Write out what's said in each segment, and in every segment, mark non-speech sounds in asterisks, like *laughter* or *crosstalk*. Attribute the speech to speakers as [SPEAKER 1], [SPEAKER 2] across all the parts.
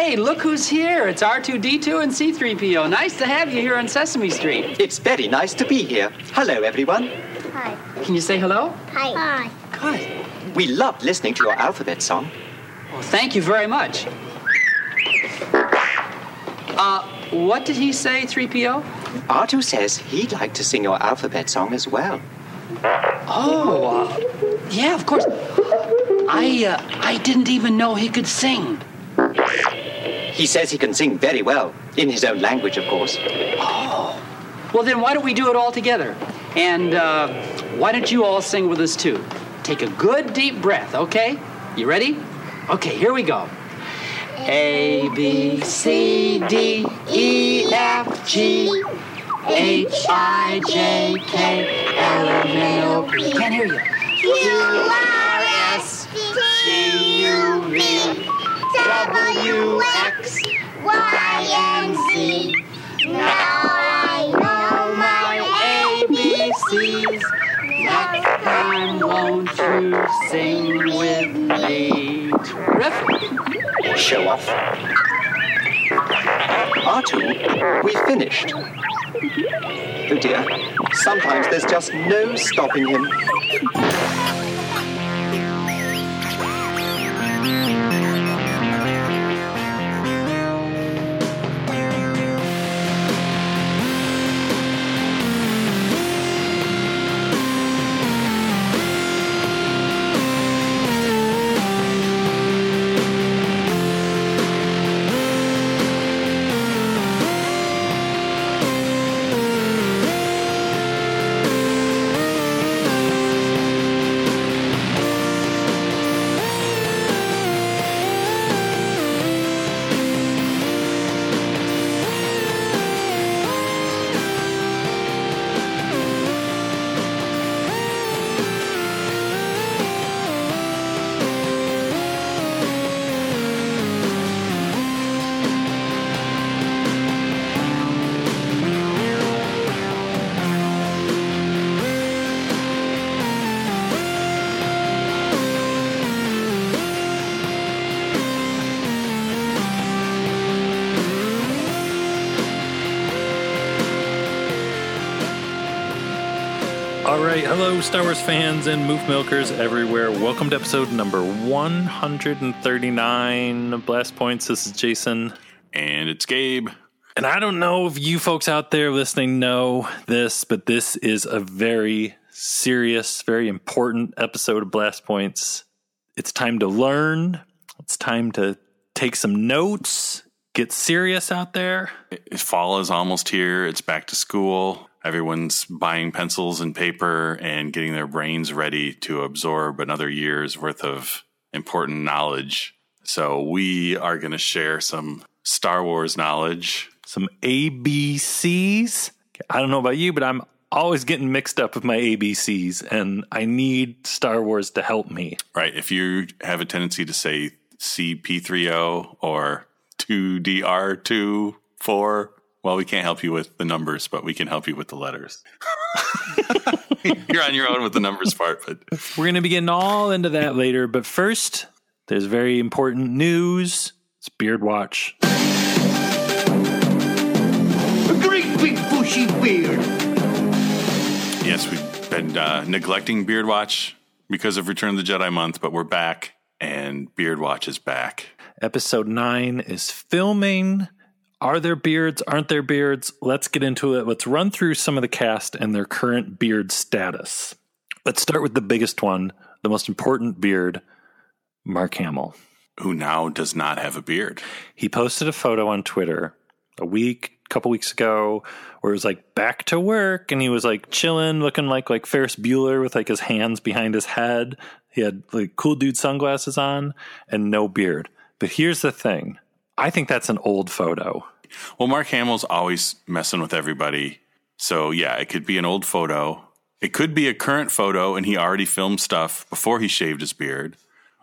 [SPEAKER 1] Hey, look who's here. It's R2D2 and C3PO. Nice to have you here on Sesame Street.
[SPEAKER 2] It's very nice to be here. Hello, everyone.
[SPEAKER 3] Hi.
[SPEAKER 1] Can you say hello?
[SPEAKER 3] Hi. Hi.
[SPEAKER 1] Good.
[SPEAKER 2] We loved listening to your alphabet song.
[SPEAKER 1] Well, thank you very much. Uh, what did he say, 3PO?
[SPEAKER 2] R2 says he'd like to sing your alphabet song as well.
[SPEAKER 1] Oh, uh, yeah, of course. I, uh, I didn't even know he could sing.
[SPEAKER 2] He says he can sing very well, in his own language, of course. Oh.
[SPEAKER 1] Well, then why don't we do it all together? And uh, why don't you all sing with us too? Take a good deep breath, okay? You ready? Okay, here we go. A, B, C, D, E, F, G, H, I, J, K, L, M, N, O, P. Can't hear you.
[SPEAKER 3] Q R S T U V W X Y and Z. Now I know my.
[SPEAKER 1] Next time, won't you sing with me?
[SPEAKER 2] Show off. R2, we finished. Oh dear. Sometimes there's just no stopping him.
[SPEAKER 4] Hello, Star Wars fans and Moof Milkers everywhere. Welcome to episode number 139 of Blast Points. This is Jason.
[SPEAKER 5] And it's Gabe.
[SPEAKER 4] And I don't know if you folks out there listening know this, but this is a very serious, very important episode of Blast Points. It's time to learn, it's time to take some notes, get serious out there.
[SPEAKER 5] Fall is almost here. It's back to school. Everyone's buying pencils and paper and getting their brains ready to absorb another year's worth of important knowledge. So, we are going to share some Star Wars knowledge.
[SPEAKER 4] Some ABCs. I don't know about you, but I'm always getting mixed up with my ABCs, and I need Star Wars to help me.
[SPEAKER 5] Right. If you have a tendency to say CP30 or 2DR2, 4, well, we can't help you with the numbers, but we can help you with the letters. *laughs* You're on your own with the numbers part, but
[SPEAKER 4] We're going to be getting all into that later, but first, there's very important news. It's Beard Watch.
[SPEAKER 6] A great big bushy beard.
[SPEAKER 5] yes, we've been uh, neglecting Beard Watch because of Return of the Jedi month, but we're back and Beard Watch is back.
[SPEAKER 4] Episode 9 is filming. Are there beards? Aren't there beards? Let's get into it. Let's run through some of the cast and their current beard status. Let's start with the biggest one, the most important beard, Mark Hamill.
[SPEAKER 5] Who now does not have a beard.
[SPEAKER 4] He posted a photo on Twitter a week, couple weeks ago, where it was like back to work, and he was like chilling, looking like like Ferris Bueller with like his hands behind his head. He had like cool dude sunglasses on and no beard. But here's the thing: I think that's an old photo.
[SPEAKER 5] Well, Mark Hamill's always messing with everybody. So, yeah, it could be an old photo. It could be a current photo and he already filmed stuff before he shaved his beard.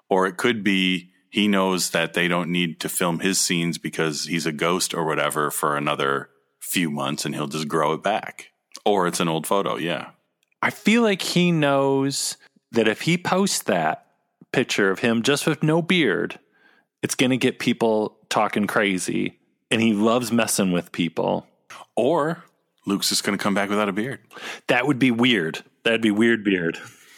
[SPEAKER 5] Or it could be he knows that they don't need to film his scenes because he's a ghost or whatever for another few months and he'll just grow it back. Or it's an old photo, yeah.
[SPEAKER 4] I feel like he knows that if he posts that picture of him just with no beard, it's going to get people talking crazy and he loves messing with people.
[SPEAKER 5] Or Luke's just going to come back without a beard.
[SPEAKER 4] That would be weird. That'd be weird beard. *laughs*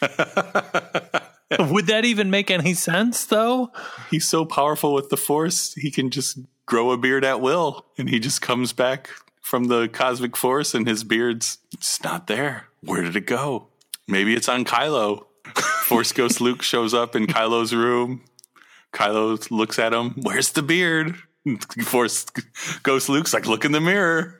[SPEAKER 4] would that even make any sense though?
[SPEAKER 5] He's so powerful with the Force, he can just grow a beard at will. And he just comes back from the cosmic force and his beard's just not there. Where did it go? Maybe it's on Kylo. *laughs* Force Ghost Luke shows up in Kylo's room. Kylo looks at him. Where's the beard? Force Ghost Luke's like, look in the mirror.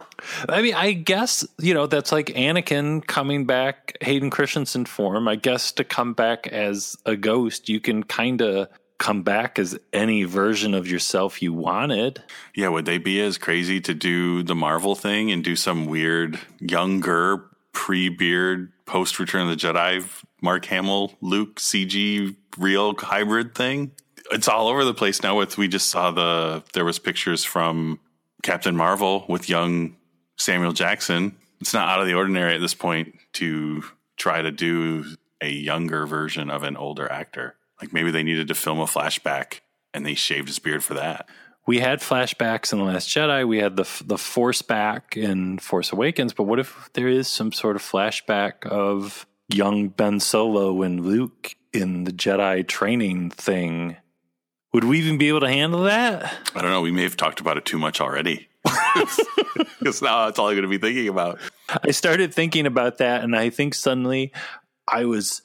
[SPEAKER 4] I mean, I guess, you know, that's like Anakin coming back, Hayden Christensen form. I guess to come back as a ghost, you can kind of come back as any version of yourself you wanted.
[SPEAKER 5] Yeah, would they be as crazy to do the Marvel thing and do some weird younger pre beard post Return of the Jedi Mark Hamill Luke CG real hybrid thing? It's all over the place now. With we just saw the there was pictures from Captain Marvel with young Samuel Jackson. It's not out of the ordinary at this point to try to do a younger version of an older actor. Like maybe they needed to film a flashback and they shaved his beard for that.
[SPEAKER 4] We had flashbacks in the Last Jedi. We had the the Force back in Force Awakens. But what if there is some sort of flashback of young Ben Solo and Luke in the Jedi training thing? Would we even be able to handle that?
[SPEAKER 5] I don't know. We may have talked about it too much already. *laughs* Because now that's all I'm going to be thinking about.
[SPEAKER 4] I started thinking about that, and I think suddenly I was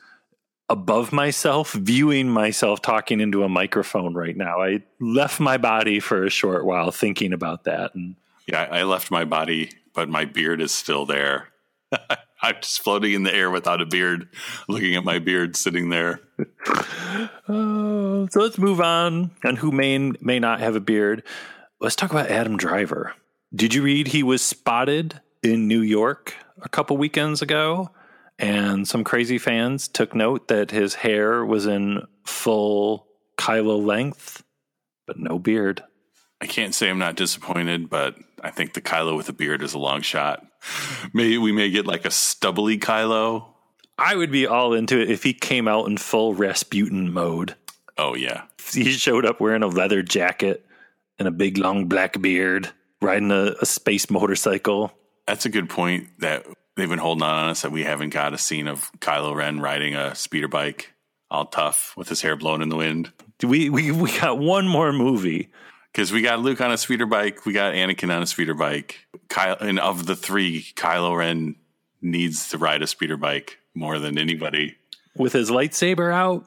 [SPEAKER 4] above myself, viewing myself talking into a microphone right now. I left my body for a short while thinking about that. And
[SPEAKER 5] Yeah, I left my body, but my beard is still there. *laughs* I'm just floating in the air without a beard, looking at my beard sitting there.
[SPEAKER 4] uh, so let's move on. And who may may not have a beard? Let's talk about Adam Driver. Did you read he was spotted in New York a couple weekends ago? And some crazy fans took note that his hair was in full Kylo length, but no beard.
[SPEAKER 5] I can't say I'm not disappointed, but I think the Kylo with a beard is a long shot. Maybe we may get like a stubbly Kylo.
[SPEAKER 4] I would be all into it if he came out in full Rasputin mode.
[SPEAKER 5] Oh yeah,
[SPEAKER 4] He showed up wearing a leather jacket and a big long black beard, riding a, a space motorcycle.
[SPEAKER 5] that's a good point. That they've been holding on us that we haven't got a scene of Kylo Ren riding a speeder bike, all tough with his hair blown in the wind.
[SPEAKER 4] We we we got one more movie.
[SPEAKER 5] Because we got Luke on a speeder bike, we got Anakin on a speeder bike. Kyle, and of the three, Kylo Ren needs to ride a speeder bike more than anybody.
[SPEAKER 4] with his lightsaber out,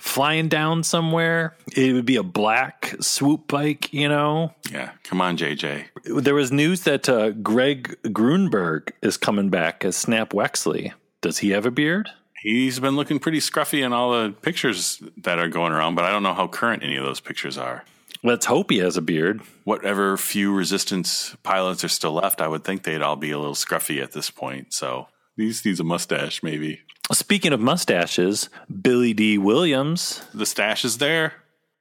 [SPEAKER 4] flying down somewhere. It would be a black swoop bike, you know.
[SPEAKER 5] Yeah, come on, JJ.
[SPEAKER 4] There was news that uh, Greg Grunberg is coming back as Snap Wexley. Does he have a beard?
[SPEAKER 5] He's been looking pretty scruffy in all the pictures that are going around, but I don't know how current any of those pictures are.
[SPEAKER 4] Let's hope he has a beard.
[SPEAKER 5] Whatever few resistance pilots are still left, I would think they'd all be a little scruffy at this point. So these needs a mustache, maybe.
[SPEAKER 4] Speaking of mustaches, Billy Dee Williams.
[SPEAKER 5] The stash is there.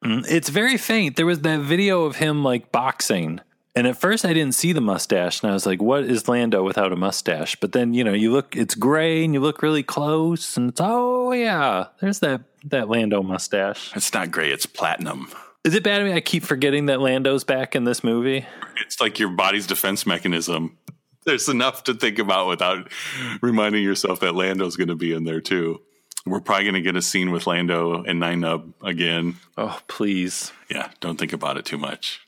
[SPEAKER 4] Mm, it's very faint. There was that video of him like boxing. And at first I didn't see the mustache and I was like, what is Lando without a mustache? But then, you know, you look it's gray and you look really close and it's oh yeah, there's that that Lando mustache.
[SPEAKER 5] It's not gray, it's platinum.
[SPEAKER 4] Is it bad of me I keep forgetting that Lando's back in this movie?
[SPEAKER 5] It's like your body's defense mechanism. There's enough to think about without reminding yourself that Lando's going to be in there too. We're probably going to get a scene with Lando and Nien Nunb again.
[SPEAKER 4] Oh, please.
[SPEAKER 5] Yeah, don't think about it too much.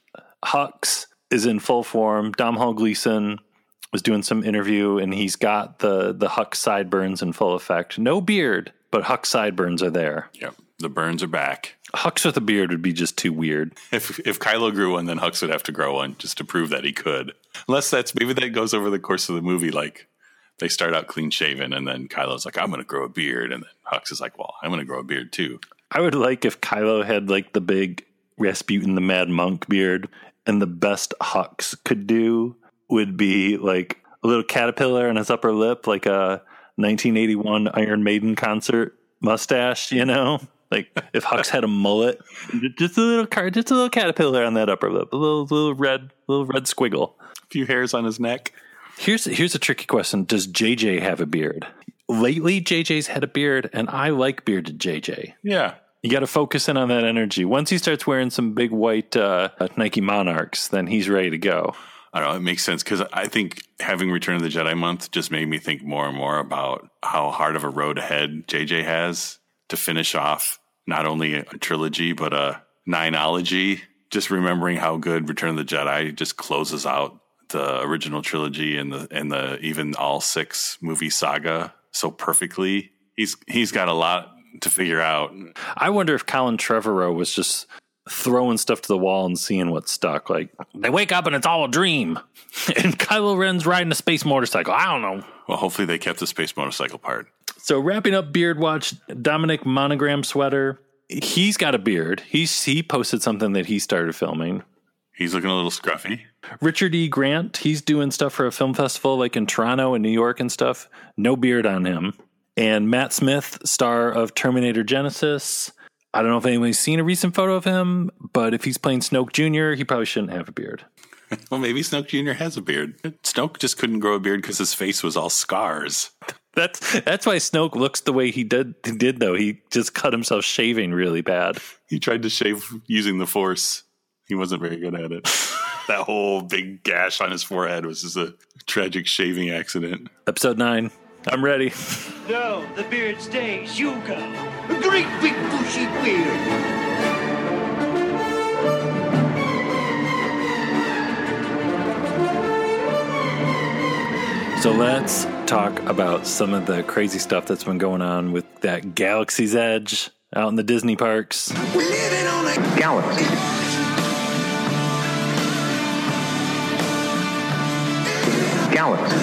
[SPEAKER 4] Hux is in full form. Domhnall Gleeson was doing some interview and he's got the the Hux sideburns in full effect. No beard, but Hux sideburns are there.
[SPEAKER 5] Yep, the burns are back.
[SPEAKER 4] Hux with a beard would be just too weird.
[SPEAKER 5] If if Kylo grew one, then Hux would have to grow one just to prove that he could. Unless that's maybe that goes over the course of the movie. Like they start out clean shaven, and then Kylo's like, "I'm going to grow a beard," and then Hux is like, "Well, I'm going to grow a beard too."
[SPEAKER 4] I would like if Kylo had like the big Rasputin the Mad Monk beard, and the best Hux could do would be like a little caterpillar on his upper lip, like a 1981 Iron Maiden concert mustache, you know? Like if Hux had a mullet, just a little car, just a little caterpillar on that upper lip, a little little red, little red squiggle.
[SPEAKER 5] A few hairs on his neck.
[SPEAKER 4] Here's here's a tricky question: Does JJ have a beard? Lately, JJ's had a beard, and I like bearded JJ.
[SPEAKER 5] Yeah,
[SPEAKER 4] You got to focus in on that energy. Once he starts wearing some big white uh, Nike Monarchs, then he's ready to go.
[SPEAKER 5] I don't know. It makes sense because I think having Return of the Jedi month just made me think more and more about how hard of a road ahead JJ has to finish off not only a trilogy but a nineology. Just remembering how good Return of the Jedi just closes out the original trilogy and the and the even all six movie saga so perfectly. He's he's got a lot to figure out.
[SPEAKER 4] I wonder if Colin Trevorrow was just throwing stuff to the wall and seeing what stuck. Like they wake up and it's all a dream, *laughs* and Kylo Ren's riding a space motorcycle. I don't know.
[SPEAKER 5] Well, hopefully they kept the space motorcycle part.
[SPEAKER 4] So wrapping up Beard Watch, Dominic Monogram Sweater. He's got a beard. He's he posted something that he started filming.
[SPEAKER 5] He's looking a little scruffy.
[SPEAKER 4] Richard E. Grant, he's doing stuff for a film festival like in Toronto and New York and stuff. No beard on him. And Matt Smith, star of Terminator Genisys. I don't know if anybody's seen a recent photo of him, but if he's playing Snoke Jr., he probably shouldn't have a beard. *laughs*
[SPEAKER 5] Well, maybe Snoke Jr. has a beard. Snoke just couldn't grow a beard because his face was all scars.
[SPEAKER 4] That's that's why Snoke looks the way he did he did though. He just cut himself shaving really bad.
[SPEAKER 5] He tried to shave using the Force. He wasn't very good at it. *laughs* that whole big gash on his forehead was just a tragic shaving accident.
[SPEAKER 4] Episode nine. I'm ready.
[SPEAKER 7] No, the beard stays. You go.
[SPEAKER 6] A great big bushy beard.
[SPEAKER 4] So let's talk about some of the crazy stuff that's been going on with that Galaxy's Edge out in the Disney parks.
[SPEAKER 6] We're living on a galaxy. Galaxy.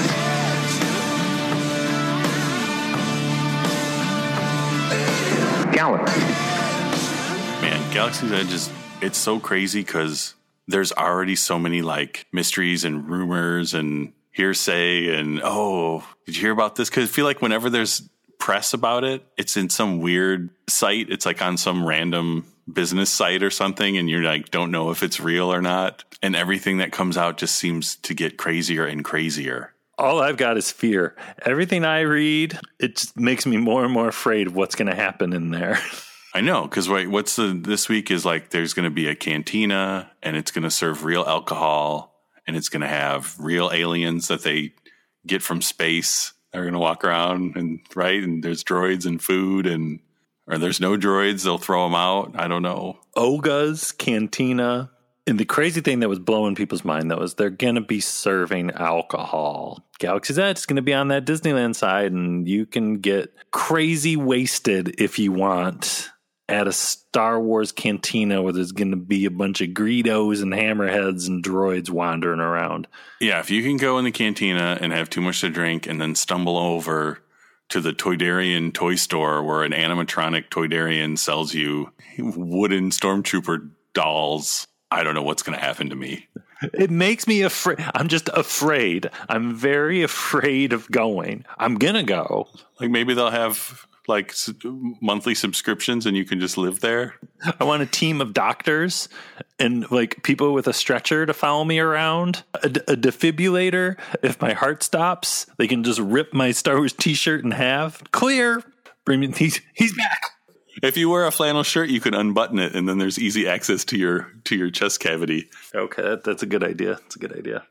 [SPEAKER 6] Galaxy.
[SPEAKER 5] Man, Galaxy's Edge is it's so crazy because there's already so many like mysteries and rumors and hearsay and oh, did you hear about this? Because I feel like whenever there's press about it, it's in some weird site. It's like on some random business site or something, and you're like don't know if it's real or not. And everything that comes out just seems to get crazier and crazier.
[SPEAKER 4] All I've got is fear. Everything I read, it just makes me more and more afraid of what's going to happen in there. *laughs*
[SPEAKER 5] I know because what's the this week is like there's going to be a cantina and it's going to serve real alcohol and it's going to have real aliens that they get from space. They're going to walk around and right and there's droids and food and or there's no droids, they'll throw them out. I don't know.
[SPEAKER 4] Oga's Cantina. And the crazy thing that was blowing people's mind though is they're gonna be serving alcohol. Galaxy's Edge is gonna be on that Disneyland side, and you can get crazy wasted if you want at a Star Wars cantina where there's gonna be a bunch of Greedos and hammerheads and droids wandering around.
[SPEAKER 5] Yeah, if you can go in the cantina and have too much to drink and then stumble over to the Toydarian toy store where an animatronic Toydarian sells you wooden stormtrooper dolls, I don't know what's going to happen to me.
[SPEAKER 4] It makes me afraid. I'm just afraid. I'm very afraid of going. I'm gonna go.
[SPEAKER 5] Like maybe they'll have like s- monthly subscriptions and you can just live there.
[SPEAKER 4] I want a team of doctors and like people with a stretcher to follow me around, a, a defibrillator. If my heart stops, they can just rip my Star Wars T-shirt in half. Clear. Bring me. He's he's back.
[SPEAKER 5] If you wear a flannel shirt, you can unbutton it and then there's easy access to your to your chest cavity.
[SPEAKER 4] Okay, that, that's a good idea. That's a good idea.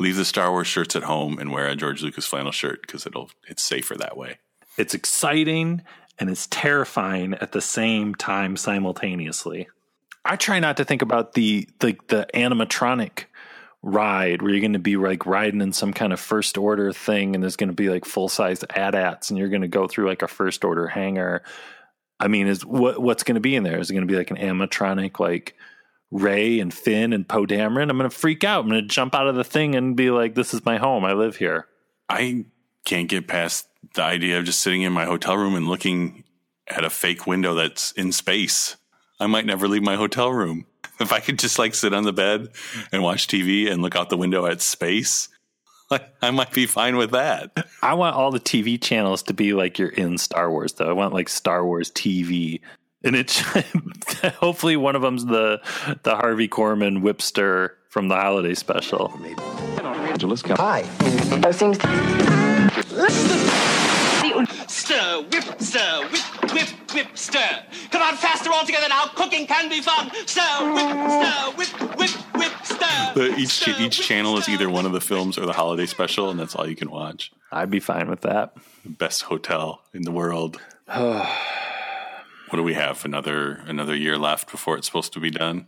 [SPEAKER 5] Leave the Star Wars shirts at home and wear a George Lucas flannel shirt because it'll it's safer that way.
[SPEAKER 4] It's exciting and it's terrifying at the same time simultaneously. I try not to think about the the, the animatronic ride where you're going to be like riding in some kind of first order thing and there's going to be like full size AT-ATs and you're going to go through like a first order hangar. I mean, is what what's going to be in there? Is it going to be like an animatronic like Rey and Finn and Poe Dameron? I'm going to freak out. I'm going to jump out of the thing and be like, "This is my home. I live here."
[SPEAKER 5] I can't get past the idea of just sitting in my hotel room and looking at a fake window that's in space. I might never leave my hotel room. *laughs* If I could just like sit on the bed and watch TV and look out the window at space, *laughs* I might be fine with that.
[SPEAKER 4] I want all the TV channels to be like you're in Star Wars, though. I want like Star Wars TV, and it's *laughs* hopefully one of them's the the Harvey Korman whipster from the holiday special.
[SPEAKER 8] Hi.
[SPEAKER 9] There seems to
[SPEAKER 8] Galaxy und
[SPEAKER 7] Stir, whip, stir, whip, whip, whip, stir. Come on, faster all together now. Cooking can be fun. Stir, whip, stir, whip, whip, whip, stir.
[SPEAKER 5] The, each
[SPEAKER 7] Stir,
[SPEAKER 5] each
[SPEAKER 7] whip,
[SPEAKER 5] channel is either one of the films or the holiday special, and that's all you can watch.
[SPEAKER 4] I'd be fine with that.
[SPEAKER 5] Best hotel in the world. *sighs* what do we have? Another another year left before it's supposed to be done.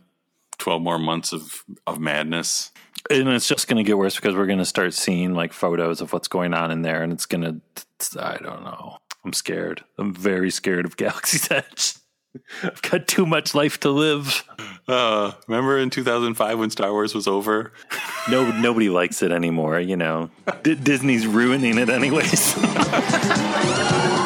[SPEAKER 5] Twelve more months of of madness.
[SPEAKER 4] And it's just going to get worse because we're going to start seeing like photos of what's going on in there, and it's going to. I don't know. I'm scared. I'm very scared of *laughs* Galaxy's Edge. I've got too much life to live.
[SPEAKER 5] Uh, remember in 2005 when Star Wars was over? *laughs*
[SPEAKER 4] No, nobody likes it anymore. You know, D- Disney's ruining it anyways. *laughs*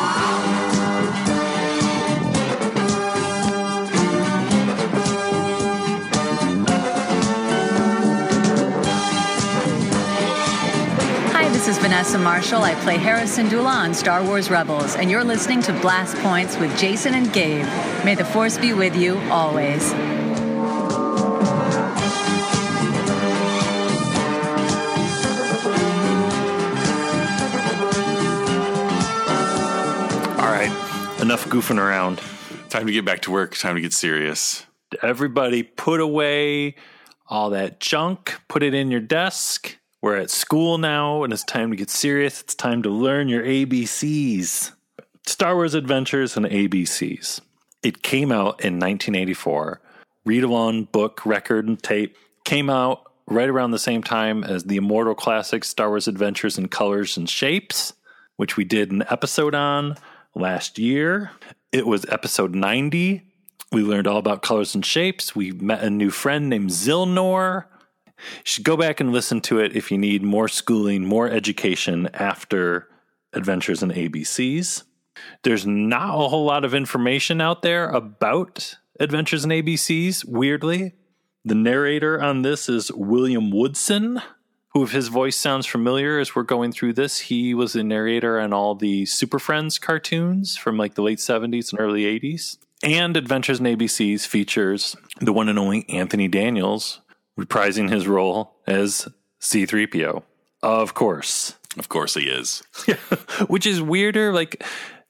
[SPEAKER 9] Vanessa Marshall. I play Hera Syndulla on Star Wars Rebels, and you're listening to Blast Points with Jason and Gabe. May the Force be with you always.
[SPEAKER 4] All right, enough goofing around.
[SPEAKER 5] Time to get back to work. Time to get serious.
[SPEAKER 4] Everybody, put away all that junk. Put it in your desk. We're at school now, and it's time to get serious. It's time to learn your ABCs. Star Wars Adventures and ABCs. It came out in 1984. Read along book, record, and tape came out right around the same time as the immortal classic Star Wars Adventures in Colors and Shapes, which we did an episode on last year. It was episode 90. We learned all about colors and shapes. We met a new friend named Zilnor. You should go back and listen to it if you need more schooling, more education after Adventures in ABCs. There's not a whole lot of information out there about Adventures in ABCs, weirdly. The narrator on this is William Woodson, who, if his voice sounds familiar as we're going through this, he was the narrator on all the Super Friends cartoons from like the late 70s and early 80s. And Adventures in ABCs features the one and only Anthony Daniels reprising his role as C3PO. Of course.
[SPEAKER 5] Of course he is. *laughs*
[SPEAKER 4] Which is weirder, like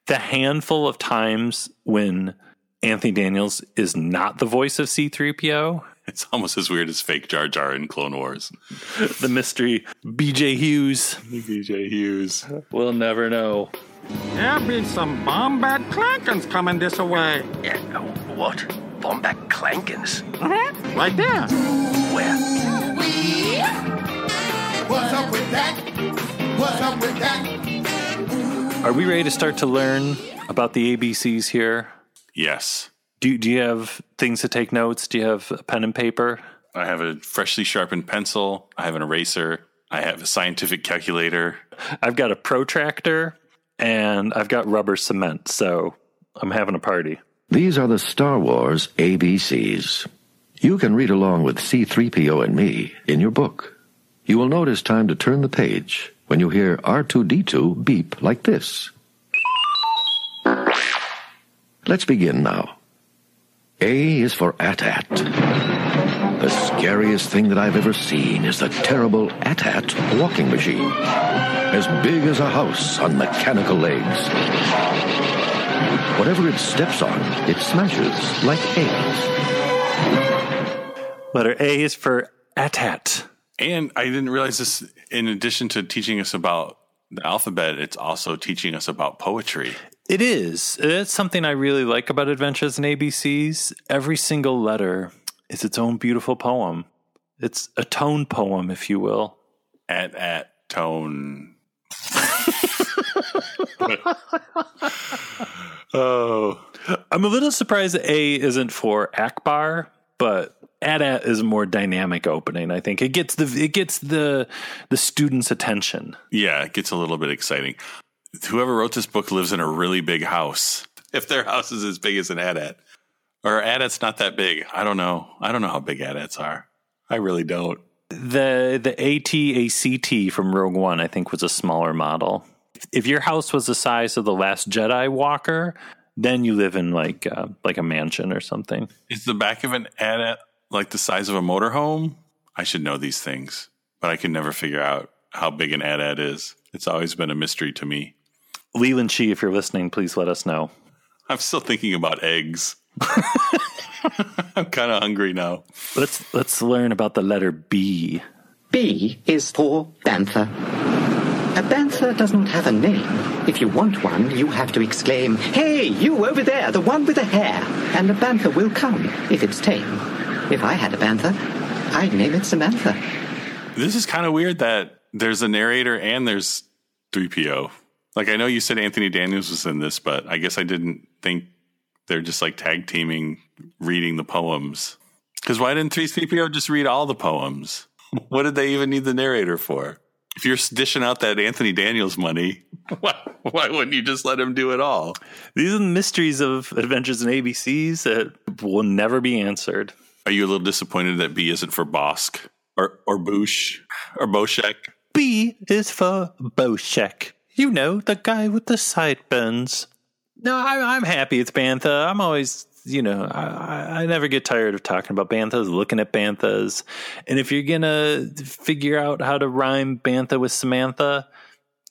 [SPEAKER 4] the handful of times when Anthony Daniels is not the voice of C3PO,
[SPEAKER 5] It's almost as weird as fake Jar Jar in Clone Wars. *laughs*
[SPEAKER 4] the mystery BJ Hughes.
[SPEAKER 5] BJ Hughes.
[SPEAKER 4] We'll never know.
[SPEAKER 10] There be some Bombat Clankins coming this way.
[SPEAKER 6] Yeah, what? Bombat Clankins?
[SPEAKER 10] Mhm, Right there.
[SPEAKER 6] Where?
[SPEAKER 3] What's up with that? What's up with that?
[SPEAKER 4] Are we ready to start to learn about the ABCs here?
[SPEAKER 5] Yes.
[SPEAKER 4] Do, do you have things to take notes? Do you have a pen and paper?
[SPEAKER 5] I have a freshly sharpened pencil. I have an eraser. I have a scientific calculator.
[SPEAKER 4] I've got a protractor and I've got rubber cement, so I'm having a party.
[SPEAKER 11] These are the Star Wars ABCs. You can read along with C3PO and me in your book. You will is time to turn the page when you hear R2D2 beep like this. Let's begin now. A is for AT-AT. The scariest thing that I've ever seen is the terrible AT-AT walking machine. As big as a house on mechanical legs. Whatever it steps on, it smashes like eggs.
[SPEAKER 4] Letter A is for AT-AT.
[SPEAKER 5] And I didn't realize this, in addition to teaching us about the alphabet, it's also teaching us about poetry.
[SPEAKER 4] It is. It's something I really like about Adventures in ABCs. Every single letter is its own beautiful poem. It's a tone poem, if you will.
[SPEAKER 5] At, at, tone. *laughs* oh.
[SPEAKER 4] I'm a little surprised that A isn't for Ackbar, but AT-AT is a more dynamic opening. I think it gets the it gets the the students' attention.
[SPEAKER 5] Yeah, it gets a little bit exciting. Whoever wrote this book lives in a really big house. *laughs* If their house is as big as an AT-AT. Or AT-AT's not that big. I don't know. I don't know how big AT-ATs are. I really don't.
[SPEAKER 4] The the AT-ACT from Rogue One, I think, was a smaller model. If your house was the size of the Last Jedi Walker, then you live in like uh, like a mansion or something.
[SPEAKER 5] Is the back of an AT-AT like the size of a motorhome? I should know these things, but I can never figure out how big an AT-AT is. It's always been a mystery to me.
[SPEAKER 4] Leland Chee, if you're listening, please let us know.
[SPEAKER 5] I'm still thinking about eggs. *laughs* I'm kind of hungry now.
[SPEAKER 4] Let's let's learn about the letter B.
[SPEAKER 8] B is for bantha. A bantha does not have a name. If you want one, you have to exclaim, Hey, you over there, the one with the hair! And the bantha will come, if it's tame. If I had a bantha, I'd name it Samantha.
[SPEAKER 5] This is kind of weird that there's a narrator and there's 3PO. Like, I know you said Anthony Daniels was in this, but I guess I didn't think they're just like tag teaming reading the poems. Because why didn't 3PO just read all the poems? What did they even need the narrator for? If you're dishing out that Anthony Daniels money, *laughs* why, why wouldn't you just let him do it all?
[SPEAKER 4] These are the mysteries of Adventures in ABCs that will never be answered.
[SPEAKER 5] Are you a little disappointed that B isn't for Bossk or or Boushh or Boshek?
[SPEAKER 4] B is for Boshek. You know, the guy with the sideburns. No, I, I'm happy it's Bantha. I'm always, you know, I, I- never get tired of talking about Banthas, looking at Banthas. And if you're going to figure out how to rhyme Bantha with Samantha,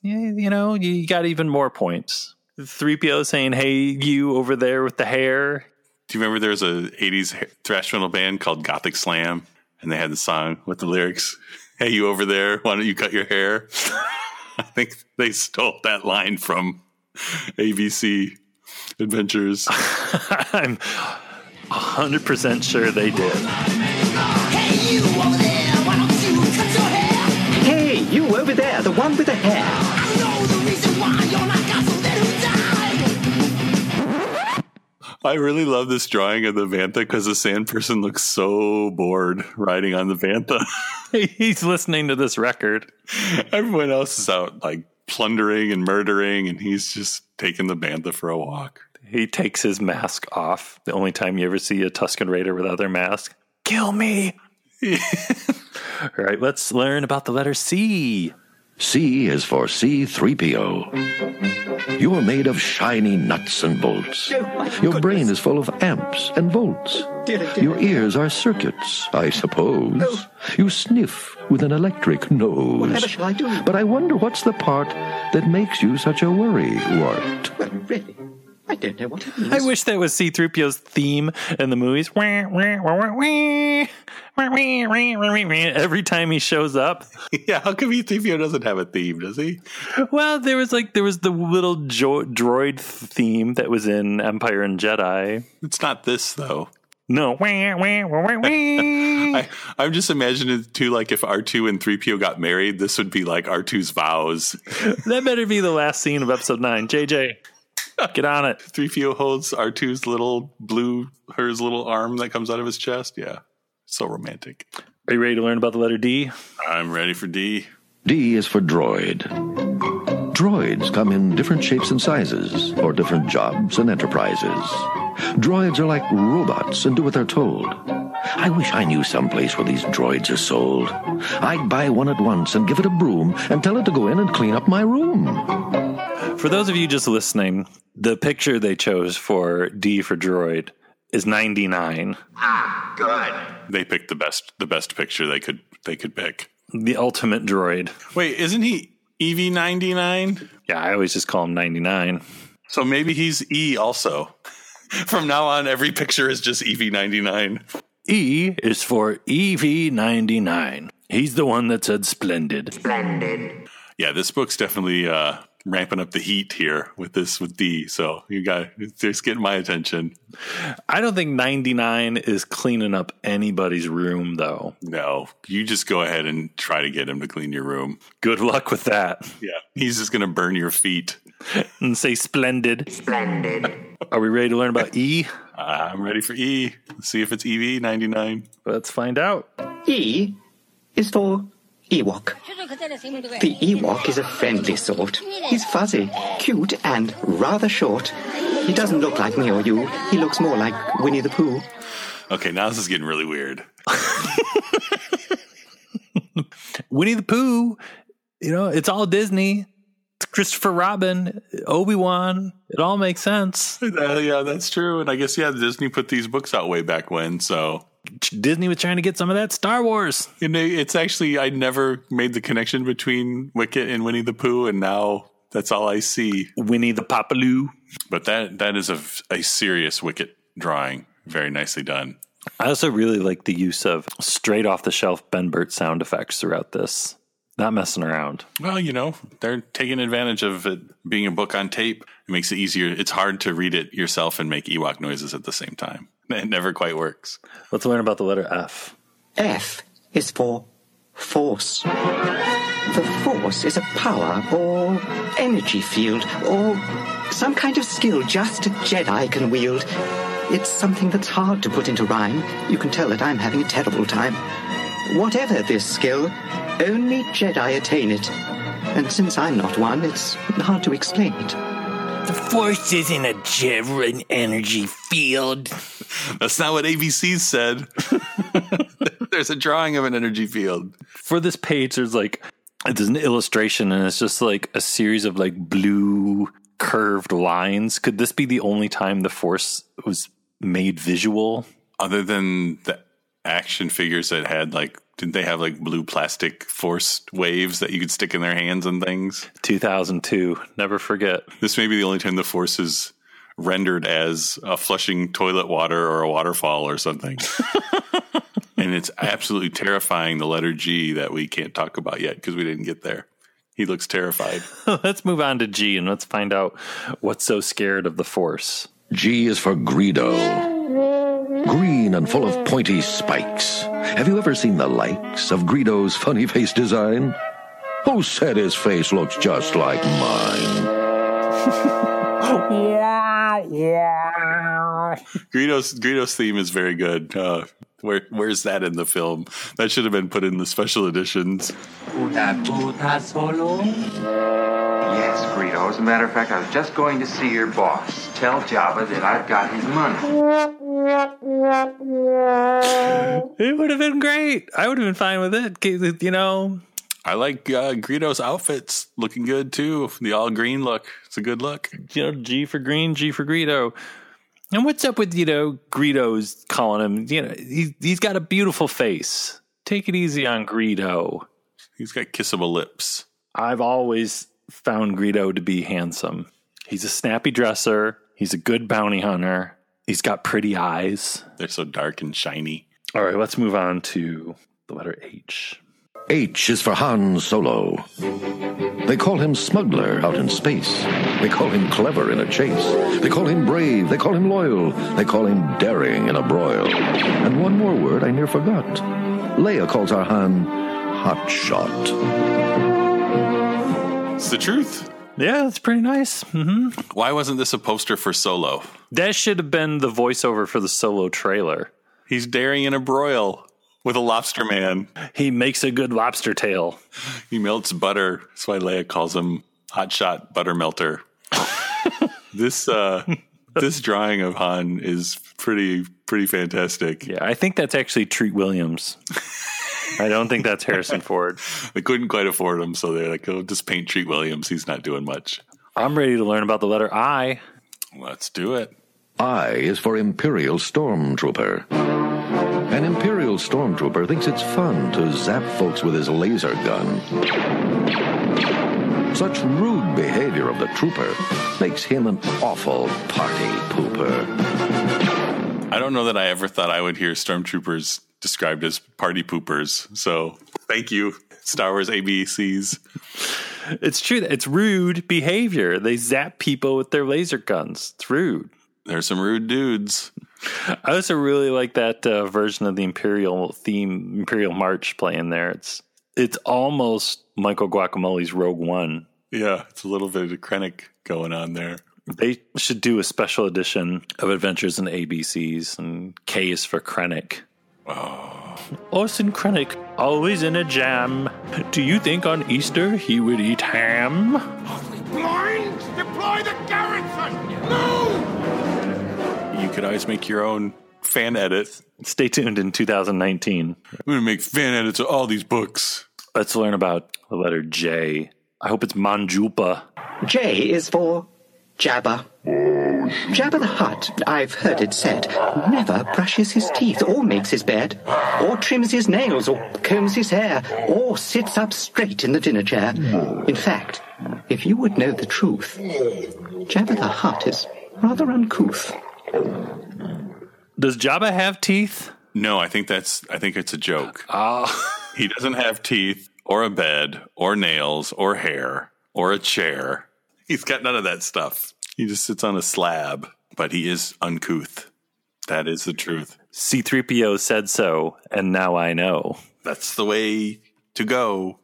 [SPEAKER 4] you know, you got even more points. 3PO saying, hey, you over there with the hair.
[SPEAKER 5] Do you remember there was a 80s thrash metal band called Gothic Slam? And they had the song with the lyrics, Hey, you over there, why don't you cut your hair? *laughs* I think they stole that line from ABC Adventures. *laughs*
[SPEAKER 4] I'm 100% sure they did.
[SPEAKER 8] Hey, you over there, the one with the hair!
[SPEAKER 5] I really love this drawing of the Bantha because the sand person looks so bored riding on the Bantha. *laughs* *laughs*
[SPEAKER 4] He's listening to this record.
[SPEAKER 5] Everyone else is out like plundering and murdering, and he's just taking the Bantha for a walk.
[SPEAKER 4] He takes his mask off. The only time you ever see a Tusken Raider without their mask. Kill me. *laughs* All right, let's learn about the letter C.
[SPEAKER 11] C is for C3PO. You are made of shiny nuts and bolts. Oh Your brain is full of amps and volts. Your ears are circuits, I suppose. Oh. You sniff with an electric nose.
[SPEAKER 8] Whatever shall I do?
[SPEAKER 11] But I wonder what's the part that makes you such a worry, Wart.
[SPEAKER 8] Well, really, I don't know what it means.
[SPEAKER 4] I wish that was C3PO's theme in the movies. Every time he shows up. *laughs*
[SPEAKER 5] yeah, how come E3PO doesn't have a theme, does he?
[SPEAKER 4] Well, there was like there was the little jo- droid theme that was in Empire and Jedi.
[SPEAKER 5] It's not this though.
[SPEAKER 4] No. *laughs*
[SPEAKER 5] I, I'm just imagining it too, like if R2 and 3PO got married, this would be like R2's vows.
[SPEAKER 4] that better be the last scene of episode 9. JJ, *laughs* get on it.
[SPEAKER 5] 3PO holds R2's little blue, hers little arm that comes out of his chest. Yeah, so romantic.
[SPEAKER 4] Are you ready to learn about the letter D?
[SPEAKER 5] I'm ready for D.
[SPEAKER 11] D is for droid. Droids come in different shapes and sizes for different jobs and enterprises. Droids are like robots and do what they're told. I wish I knew some place where these droids are sold. I'd buy one at once and give it a broom and tell it to go in and clean up my room.
[SPEAKER 4] For those of you just listening, the picture they chose for D for droid is 99. Ah, good.
[SPEAKER 5] They picked the best, the best picture they could they could pick.
[SPEAKER 4] The ultimate droid.
[SPEAKER 5] Wait, isn't he EV99?
[SPEAKER 4] Yeah, I always just call him 99.
[SPEAKER 5] So maybe he's E also. *laughs* From now on, every picture is just E EV99.
[SPEAKER 4] E is for EV99. He's the one that said splendid. splendid.
[SPEAKER 5] Yeah, this book's definitely uh, ramping up the heat here with this with D. So you got just getting my attention.
[SPEAKER 4] I don't think 99 is cleaning up anybody's room, though.
[SPEAKER 5] No, you just go ahead and try to get him to clean your room.
[SPEAKER 4] Good luck with that.
[SPEAKER 5] Yeah, he's just gonna burn your feet.
[SPEAKER 4] And say splendid. Splendid. Are we ready to learn about E?
[SPEAKER 5] Uh, I'm ready for E. Let's see if it's EV ninety nine.
[SPEAKER 4] Let's find out.
[SPEAKER 8] E is for Ewok. The Ewok is a friendly sort. He's fuzzy, cute, and rather short. He doesn't look like me or you. He looks more like Winnie the Pooh.
[SPEAKER 5] Okay, now this is getting really weird. *laughs*
[SPEAKER 4] Winnie the Pooh, you know, it's all Disney. It's Christopher Robin, Obi Wan. It all makes sense.
[SPEAKER 5] Uh, *laughs* yeah, that's true. And I guess yeah, Disney put these books out way back when. So
[SPEAKER 4] Disney was trying to get some of that Star Wars.
[SPEAKER 5] and it's actually I never made the connection between Wicket and Winnie the Pooh, and now That's all I see.
[SPEAKER 4] Winnie the Popaloo.
[SPEAKER 5] But that that is a, a serious Wicket drawing. Very nicely done.
[SPEAKER 4] I also really like the use of straight off the shelf Ben Burtt sound effects throughout this. Not messing around.
[SPEAKER 5] Well, you know, they're taking advantage of it being a book on tape. It makes it easier. It's hard to read it yourself and make Ewok noises at the same time. *laughs* It never quite works.
[SPEAKER 4] Let's learn about the letter F.
[SPEAKER 8] F is for force. The force is a power or energy field or some kind of skill just a Jedi can wield. It's something that's hard to put into rhyme. You can tell that I'm having a terrible time. Whatever this skill, only Jedi attain it. And since I'm not one, it's hard to explain it.
[SPEAKER 12] The Force isn't a Jedi energy field.
[SPEAKER 5] That's not what ABC said. *laughs* there's a drawing of an energy field.
[SPEAKER 4] For this page, there's like there's an illustration, and it's just like a series of like blue curved lines. Could this be the only time the Force was made visual?
[SPEAKER 5] Other than the action figures that had like didn't they have like blue plastic force waves that you could stick in their hands and things?
[SPEAKER 4] 2002. Never forget.
[SPEAKER 5] This may be the only time the force is rendered as a flushing toilet water or a waterfall or something. *laughs* and it's absolutely terrifying the letter G that we can't talk about yet because we didn't get there. He looks terrified. *laughs*
[SPEAKER 4] let's move on to G and let's find out what's so scared of the force.
[SPEAKER 11] G is for Greedo. Green and full of pointy spikes. Have you ever seen the likes of Greedo's funny face design? Who said his face looks just like mine? *laughs*
[SPEAKER 12] yeah, yeah.
[SPEAKER 5] Greedo's Greedo's theme is very good. Uh, where where's that in the film? That should have been put in the special editions.
[SPEAKER 13] Yes, Greedo. As a matter of fact, I was just going to see your boss. Tell Jabba that I've got his money. *laughs*
[SPEAKER 4] It would have been great. I would have been fine with it. You know,
[SPEAKER 5] I like uh, Greedo's outfits looking good too. The all green look. It's a good look.
[SPEAKER 4] You know, G for green, G for Greedo. And what's up with, you know, Greedo's calling him, you know, he's, he's got a beautiful face. Take it easy on Greedo.
[SPEAKER 5] He's got kissable lips.
[SPEAKER 4] I've always found Greedo to be handsome. He's a snappy dresser. He's a good bounty hunter. He's got pretty eyes.
[SPEAKER 5] They're so dark and shiny.
[SPEAKER 4] All right, let's move on to the letter H.
[SPEAKER 11] H is for Han Solo. They call him smuggler out in space. They call him clever in a chase. They call him brave. They call him loyal. They call him daring in a broil. And one more word I near forgot. Leia calls our Han hot shot.
[SPEAKER 5] It's the truth.
[SPEAKER 4] Yeah, that's pretty nice. Mm-hmm.
[SPEAKER 5] Why wasn't this a poster for Solo?
[SPEAKER 4] That should have been the voiceover for the Solo trailer.
[SPEAKER 5] He's daring in a broil with a lobster man.
[SPEAKER 4] He makes a good lobster tail.
[SPEAKER 5] He melts butter. That's why Leia calls him Hotshot Butter Melter. *laughs* this uh, *laughs* this drawing of Han is pretty pretty fantastic.
[SPEAKER 4] Yeah, I think that's actually Treat Williams. *laughs* I don't think that's Harrison Ford. *laughs*
[SPEAKER 5] They couldn't quite afford him, so they're like, "Oh, just paint Treat Williams. He's not doing much."
[SPEAKER 4] I'm ready to learn about the letter I.
[SPEAKER 5] Let's do it.
[SPEAKER 11] I is for Imperial Stormtrooper. An Imperial Stormtrooper thinks it's fun to zap folks with his laser gun. Such rude behavior of the trooper makes him an awful party pooper.
[SPEAKER 5] I don't know that I ever thought I would hear stormtroopers described as party poopers. So thank you, Star Wars ABCs.
[SPEAKER 4] It's true. It's rude behavior. They zap people with their laser guns. It's rude.
[SPEAKER 5] There's some rude dudes.
[SPEAKER 4] I also really like that uh, version of the Imperial theme, Imperial March playing there. It's it's almost Michael Guacamole's Rogue One.
[SPEAKER 5] Yeah, it's a little bit of Krennic going on there.
[SPEAKER 4] They should do a special edition of Adventures in ABCs, and K is for Krennic.
[SPEAKER 5] Oh.
[SPEAKER 4] Orson Krennic, always in a jam. Do you think on Easter he would eat ham?
[SPEAKER 3] Blind! Deploy the garrison! Move!
[SPEAKER 5] You could always make your own fan edit.
[SPEAKER 4] Stay tuned in 2019.
[SPEAKER 5] I'm going to make fan edits of all these books.
[SPEAKER 4] Let's learn about the letter J. I hope it's Manjupa.
[SPEAKER 8] J is for Jabba. Jabba the Hutt, I've heard it said, never brushes his teeth or makes his bed, or trims his nails or combs his hair, or sits up straight in the dinner chair. In fact, If you would know the truth, Jabba the Hutt is rather uncouth.
[SPEAKER 4] Does Jabba have teeth?
[SPEAKER 5] No, I think that's I think it's a joke.
[SPEAKER 4] Oh.
[SPEAKER 5] He doesn't have teeth or a bed or nails or hair or a chair. He's got none of that stuff. He just sits on a slab, but he is uncouth. That is the truth.
[SPEAKER 4] C3PO said so, and now I know.
[SPEAKER 5] That's the way to go.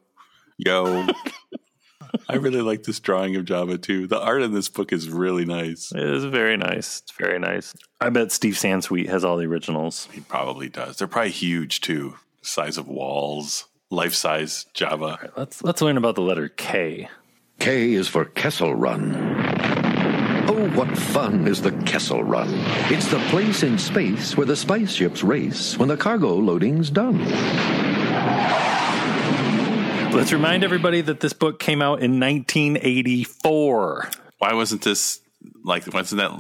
[SPEAKER 5] Yo. *laughs* I really like this drawing of Jabba too. The art in this book is really nice.
[SPEAKER 4] It is very nice. It's very nice. I bet Steve Sansweet has all the originals.
[SPEAKER 5] He probably does. They're probably huge too. Size of walls, life size Jabba.
[SPEAKER 4] Let's let's learn about the letter K.
[SPEAKER 11] K is for Kessel Run. Oh, what fun is the Kessel Run! It's the place in space where the spice ships race when the cargo loading's done.
[SPEAKER 4] Let's remind everybody that this book came out in 1984.
[SPEAKER 5] Why wasn't this like wasn't that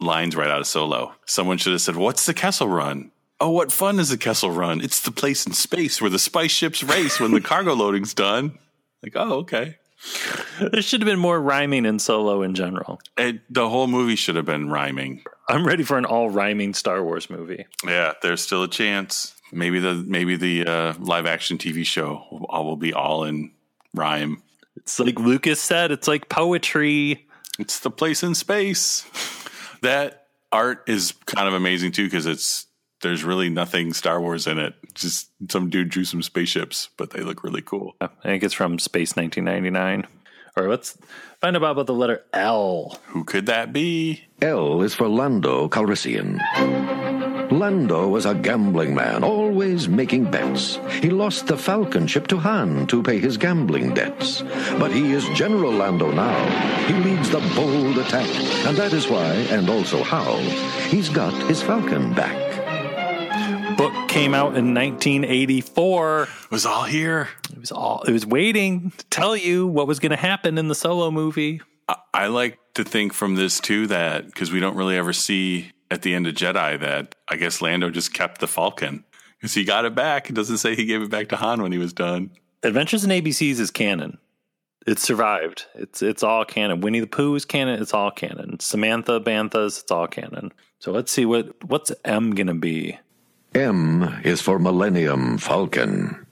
[SPEAKER 5] lines right out of Solo? Someone should have said, "What's the Kessel Run?" Oh, what fun is the Kessel Run? It's the place in space where the spice ships race when the *laughs* cargo loading's done. Like, oh, okay.
[SPEAKER 4] There should have been more rhyming in Solo in general.
[SPEAKER 5] It, the whole movie should have been rhyming.
[SPEAKER 4] I'm ready for an all rhyming Star Wars movie.
[SPEAKER 5] Yeah, there's still a chance. Maybe the maybe the uh, live action TV show will, will be all in rhyme.
[SPEAKER 4] It's like Lucas said. It's like poetry.
[SPEAKER 5] It's the place in space. That art is kind of amazing too because it's there's really nothing Star Wars in it. Just some dude drew some spaceships, but they look really cool.
[SPEAKER 4] I think it's from Space 1999. All right, let's find out about the letter L.
[SPEAKER 5] Who could that be?
[SPEAKER 11] L is for Lando Calrissian. Lando was a gambling man, always making bets. He lost the Falcon ship to Han to pay his gambling debts. But he is General Lando now. He leads the bold attack, and that is why, and also how, he's got his Falcon back.
[SPEAKER 4] Book came out in 1984.
[SPEAKER 5] It was all here.
[SPEAKER 4] It was all. It was waiting to tell you what was going to happen in the Solo movie.
[SPEAKER 5] I, I like to think from this too that because we don't really ever see at the end of Jedi that I guess Lando just kept the Falcon because he got it back. It doesn't say he gave it back to Han when he was done.
[SPEAKER 4] Adventures in ABCs is canon. It survived. It's it's all canon. Winnie the Pooh is canon. It's all canon. Samantha Banthas. It's all canon. So let's see what what's M gonna be.
[SPEAKER 11] M is for Millennium Falcon.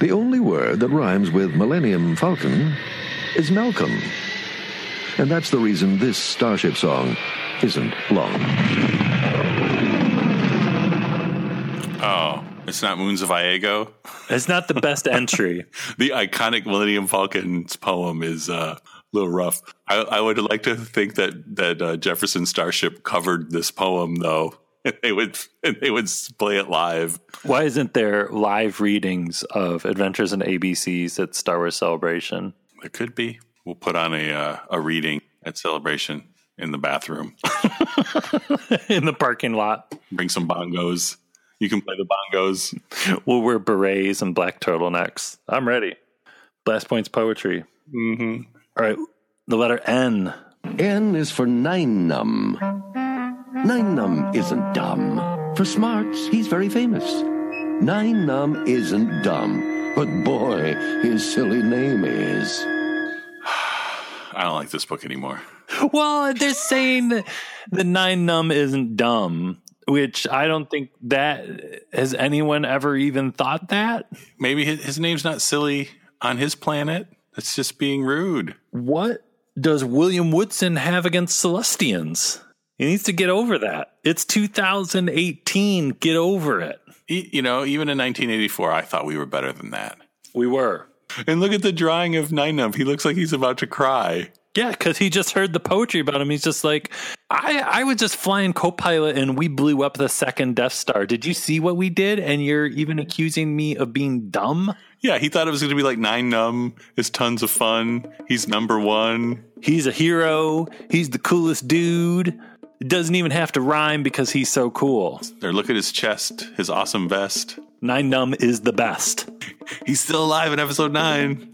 [SPEAKER 11] The only word that rhymes with Millennium Falcon is Malcolm. And that's the reason this Starship song isn't long.
[SPEAKER 5] Oh, it's not Moons of Iego. *laughs*
[SPEAKER 4] It's not the best entry. *laughs*
[SPEAKER 5] the iconic Millennium Falcon's poem is uh, a little rough. I, I would like to think that that uh, Jefferson Starship covered this poem though. And *laughs* they would and they would play it live.
[SPEAKER 4] Why isn't there live readings of Adventures in ABCs at Star Wars Celebration?
[SPEAKER 5] There could be. We'll put on a uh, a reading at Celebration in the bathroom, *laughs*
[SPEAKER 4] in the parking lot.
[SPEAKER 5] Bring some bongos. You can play the bongos.
[SPEAKER 4] We'll wear berets and black turtlenecks. I'm ready. Blast points poetry.
[SPEAKER 5] Mm-hmm.
[SPEAKER 4] All right, the letter N.
[SPEAKER 11] N is for Nien Nunb. Nien Nunb isn't dumb. For smarts, he's very famous. Nien Nunb isn't dumb, but boy, his silly name is. *sighs*
[SPEAKER 5] I don't like this book anymore.
[SPEAKER 4] Well, they're saying that the Nien Nunb isn't dumb, which I don't think that has anyone ever even thought that.
[SPEAKER 5] Maybe his, his name's not silly on his planet. It's just being rude.
[SPEAKER 4] What does William Woodson have against Sullustans? He needs to get over that. It's 2018. Get over it.
[SPEAKER 5] You know, even in 1984, I thought we were better than that.
[SPEAKER 4] We were.
[SPEAKER 5] And look at the drawing of Nien Nunb. He looks like he's about to cry.
[SPEAKER 4] Yeah, because he just heard the poetry about him. He's just like, I, I was just flying co-pilot and we blew up the second Death Star. Did you see what we did? And you're even accusing me of being dumb?
[SPEAKER 5] Yeah, he thought it was going to be like Nien Nunb. is tons of fun. He's number one.
[SPEAKER 4] He's a hero. He's the coolest dude. It doesn't even have to rhyme because he's so cool.
[SPEAKER 5] There, look at his chest, his awesome vest.
[SPEAKER 4] Nien Nunb is the best. *laughs*
[SPEAKER 5] He's still alive in episode nine.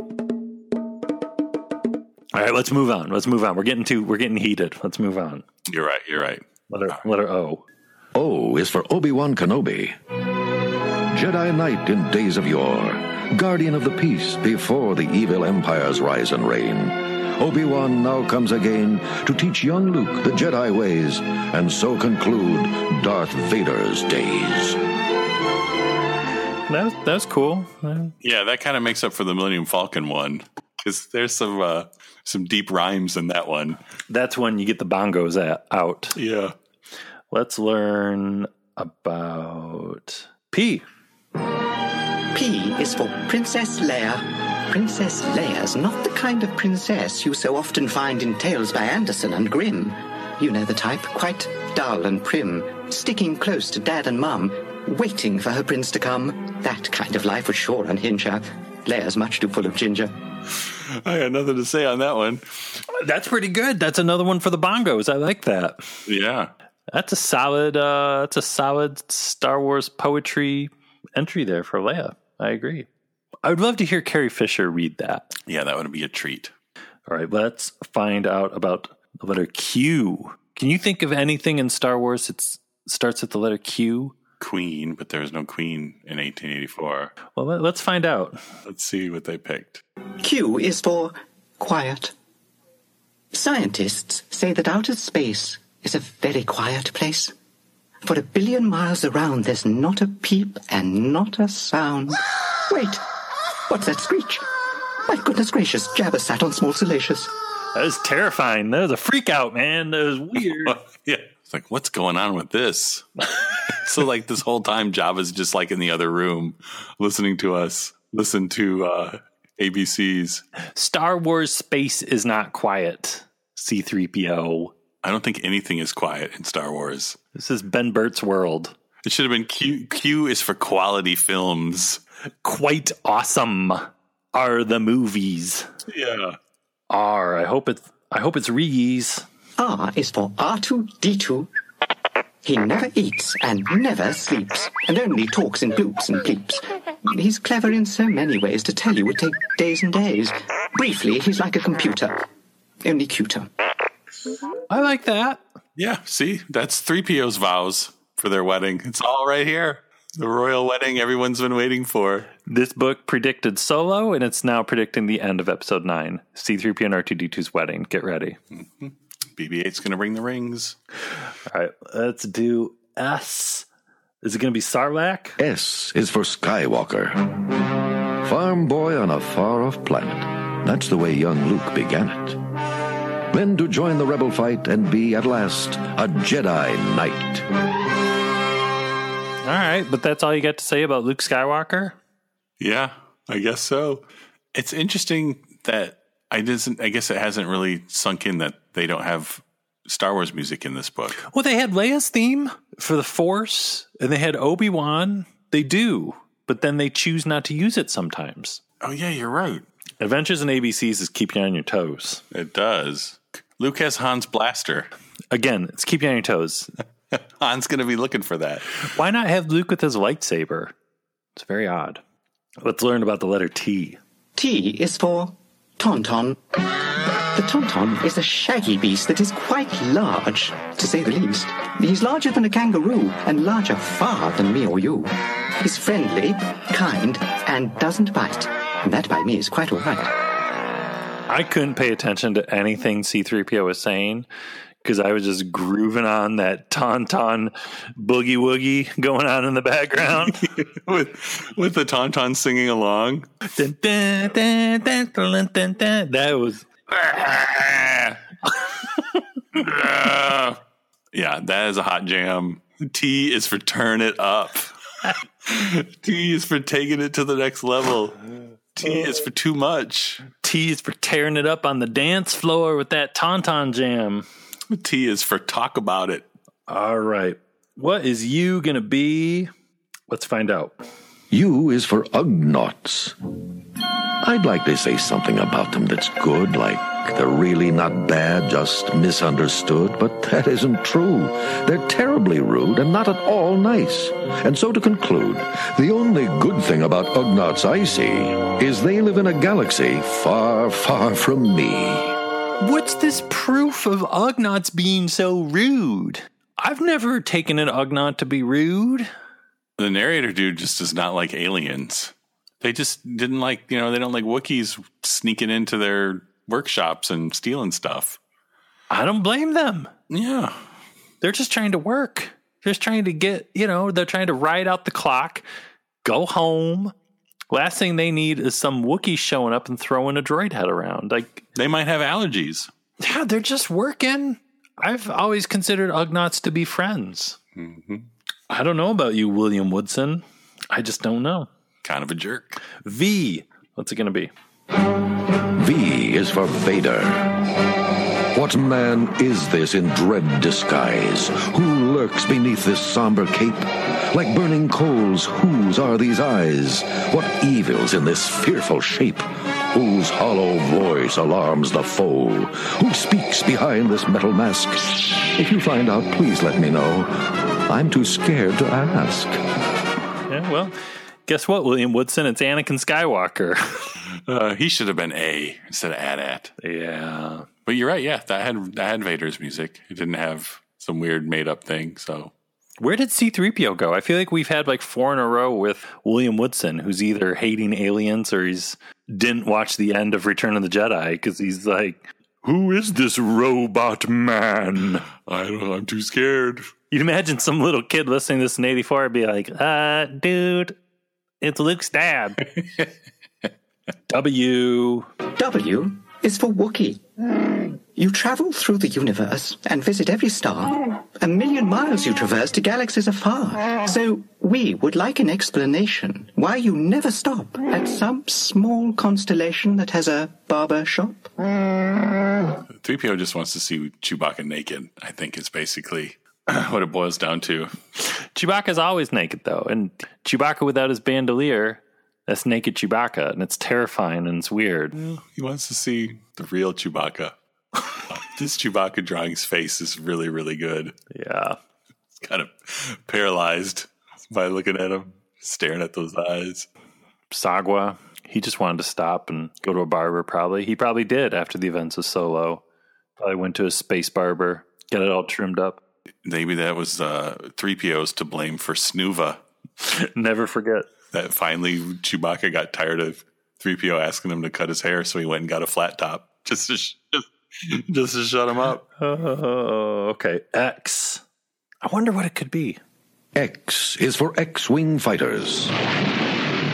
[SPEAKER 4] All right, let's move on. Let's move on. We're getting too we're getting heated. Let's move on.
[SPEAKER 5] You're right. You're right.
[SPEAKER 4] Letter letter O.
[SPEAKER 11] O is for Obi Wan Kenobi. Jedi Knight in days of yore, guardian of the peace before the evil empires rise and reign. Obi-Wan now comes again to teach young Luke the Jedi ways, and so conclude Darth Vader's days.
[SPEAKER 4] That was, that was cool.
[SPEAKER 5] Yeah, that kind of makes up for the Millennium Falcon one because there's some uh, some deep rhymes in that one.
[SPEAKER 4] That's when you get the bongos at, out.
[SPEAKER 5] Yeah.
[SPEAKER 4] Let's learn about P.
[SPEAKER 8] P is for Princess Leia. Princess Leia's not the kind of princess you so often find in tales by Anderson and Grimm. You know the type, quite dull and prim, sticking close to dad and mum, waiting for her prince to come. That kind of life would sure unhinge her. Leia's much too full of ginger.
[SPEAKER 5] I got nothing to say on that one.
[SPEAKER 4] That's pretty good. That's another one for the bongos. I like that.
[SPEAKER 5] Yeah.
[SPEAKER 4] That's a solid uh that's a solid Star Wars poetry entry there for Leia. I agree. I would love to hear Carrie Fisher read that.
[SPEAKER 5] Yeah, that would be a treat.
[SPEAKER 4] All right, let's find out about the letter Q. Can you think of anything in Star Wars that starts with the letter Q?
[SPEAKER 5] Queen, but there was no Queen in 1884.
[SPEAKER 4] Well, let- let's find out.
[SPEAKER 5] Let's see what they picked.
[SPEAKER 8] Q is for quiet. Scientists say that outer space is a very quiet place. For a billion miles around, there's not a peep and not a sound. *gasps* Wait, what's that screech? My goodness gracious, Jabba sat on small salacious.
[SPEAKER 4] That was terrifying. That was a freak out, man. That was weird. *laughs*
[SPEAKER 5] yeah. It's like, what's going on with this? *laughs* so, like, this whole time, Jabba's just like in the other room listening to us, listen to uh, ABCs.
[SPEAKER 4] Star Wars space is not quiet. C3PO.
[SPEAKER 5] I don't think anything is quiet in Star Wars.
[SPEAKER 4] This is Ben Burtt's world.
[SPEAKER 5] It should have been Q. Q is for quality films.
[SPEAKER 4] Quite awesome are the movies.
[SPEAKER 5] Yeah.
[SPEAKER 4] R. I hope it's I hope it's Reese.
[SPEAKER 8] R is for R2D2. He never eats and never sleeps, and only talks in bloops and bleeps. He's clever in so many ways to tell you would take days and days. Briefly, he's like a computer, only cuter.
[SPEAKER 4] I like that.
[SPEAKER 5] Yeah. See, that's 3PO's vows for their wedding. It's all right here. The royal wedding everyone's been waiting for.
[SPEAKER 4] This book predicted Solo, and it's now predicting the end of Episode Nine. C3PO and R2D2's wedding. Get ready. Mm-hmm.
[SPEAKER 5] BB-8's going to bring the rings.
[SPEAKER 4] All right, let's do S. Is it going to be Sarlacc?
[SPEAKER 11] S is for Skywalker. Farm boy on a far off planet. That's the way young Luke began it. Then to join the rebel fight and be at last a Jedi Knight.
[SPEAKER 4] All right, but that's all you got to say about Luke Skywalker?
[SPEAKER 5] Yeah, I guess so. It's interesting that I doesn't. I guess it hasn't really sunk in that they don't have Star Wars music in this book.
[SPEAKER 4] Well, they had Leia's theme for the Force, and they had Obi Wan. They do, but then they choose not to use it sometimes.
[SPEAKER 5] Oh yeah, you're right.
[SPEAKER 4] Adventures in ABCs is keep you on your toes.
[SPEAKER 5] It does. Luke has Han's blaster.
[SPEAKER 4] Again, it's keep you on your toes. *laughs*
[SPEAKER 5] Han's going to be looking for that.
[SPEAKER 4] Why not have Luke with his lightsaber? It's very odd. Let's learn about the letter T.
[SPEAKER 8] T is for Tauntaun. The Tauntaun is a shaggy beast that is quite large, to say the least. He's larger than a kangaroo, and larger far than me or you. He's friendly, kind, and doesn't bite. And that by me is quite all right.
[SPEAKER 4] I couldn't pay attention to anything C3PO was saying because I was just grooving on that tauntaun boogie woogie going on in the background. *laughs*
[SPEAKER 5] with with the tauntaun singing along.
[SPEAKER 4] That was *laughs*
[SPEAKER 5] yeah, that is a hot jam. T is for turn it up. *laughs* T is for taking it to the next level. T is for too much.
[SPEAKER 4] T is for tearing it up on the dance floor with that tauntaun jam. *laughs*
[SPEAKER 5] T is for talk about it.
[SPEAKER 4] All right. What is you going to be? Let's find out.
[SPEAKER 11] U is for Ugnaughts. I'd like to say something about them that's good, like they're really not bad, just misunderstood, but *laughs* that isn't true. They're terribly rude and not at all nice. And so to conclude, the only good thing about Ugnaughts I see is they live in a galaxy far, far from me.
[SPEAKER 4] What's this proof of Ugnaughts being so rude? I've never taken an Ugnaught to be rude.
[SPEAKER 5] The narrator dude just does not like aliens. They just didn't like, you know, they don't like Wookiees sneaking into their workshops and stealing stuff.
[SPEAKER 4] I don't blame them.
[SPEAKER 5] Yeah.
[SPEAKER 4] They're just trying to work. They're just trying to get, you know, they're trying to ride out the clock, go home. Last thing they need is some Wookiee showing up and throwing a droid head around. Like
[SPEAKER 5] They might have allergies.
[SPEAKER 4] Yeah, they're just working. I've always considered Ugnaughts to be friends. Mm-hmm. I don't know about you, William Woodson. I just don't know.
[SPEAKER 5] Kind of a jerk.
[SPEAKER 4] V. What's it going to be?
[SPEAKER 11] V is for Vader. What man is this in dread disguise? Who lurks beneath this somber cape? Like burning coals, whose are these eyes? What evil's in this fearful shape? Whose hollow voice alarms the foe? Who speaks behind this metal mask? If you find out, please let me know. I'm too scared to ask.
[SPEAKER 4] Yeah, well, guess what, William Woodson? It's Anakin Skywalker. *laughs*
[SPEAKER 5] Uh, he should have been A instead of AT-AT.
[SPEAKER 4] yeah.
[SPEAKER 5] But you're right. Yeah, that had that had Vader's music. It didn't have some weird made up thing. So
[SPEAKER 4] Where did C3PO go? I feel like we've had like four in a row with William Woodson, who's either hating aliens or he's didn't watch the end of Return of the Jedi because he's like, Who is this robot man?
[SPEAKER 5] I don't. know. I'm too scared.
[SPEAKER 4] You'd imagine some little kid listening to this in 84 would be like, uh, dude, it's Luke's dad. *laughs* w.
[SPEAKER 8] W is for Wookiee. You travel through the universe and visit every star. A million miles you traverse to galaxies afar. So we would like an explanation why you never stop at some small constellation that has a barber shop.
[SPEAKER 5] 3PO just wants to see Chewbacca naked. I think is basically *clears throat* what it boils down to.
[SPEAKER 4] Chewbacca's always naked, though. And Chewbacca without his bandolier, that's naked Chewbacca. And it's terrifying and it's weird.
[SPEAKER 5] He wants to see the real Chewbacca. *laughs* this Chewbacca drawing's face is really, really good.
[SPEAKER 4] Yeah.
[SPEAKER 5] It's kind of paralyzed by looking at him, staring at those eyes.
[SPEAKER 4] Sagwa, he just wanted to stop and go to a barber, probably. He probably did after the events of Solo. Probably went to a space barber, get it all trimmed up.
[SPEAKER 5] Maybe that was uh, 3PO's to blame for Snuva. *laughs*
[SPEAKER 4] Never forget.
[SPEAKER 5] That finally Chewbacca got tired of 3PO asking him to cut his hair, so he went and got a flat top just to, sh- just, just to shut him up. *laughs*
[SPEAKER 4] Oh, okay. X. I wonder what it could be.
[SPEAKER 11] X is for X Wing fighters.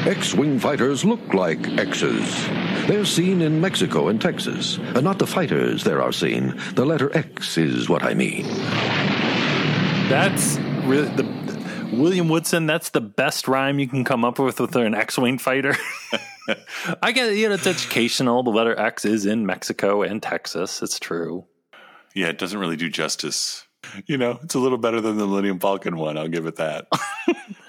[SPEAKER 11] X Wing fighters look like X's. They're seen in Mexico and Texas. And not the fighters there are seen. The letter X is what I mean.
[SPEAKER 4] That's really the William Woodson. That's the best rhyme you can come up with with an X-wing fighter. *laughs* I get it. you know it's educational. The letter X is in Mexico and Texas. It's true.
[SPEAKER 5] Yeah, it doesn't really do justice. You know, it's a little better than the Millennium Falcon one. I'll give it that. *laughs*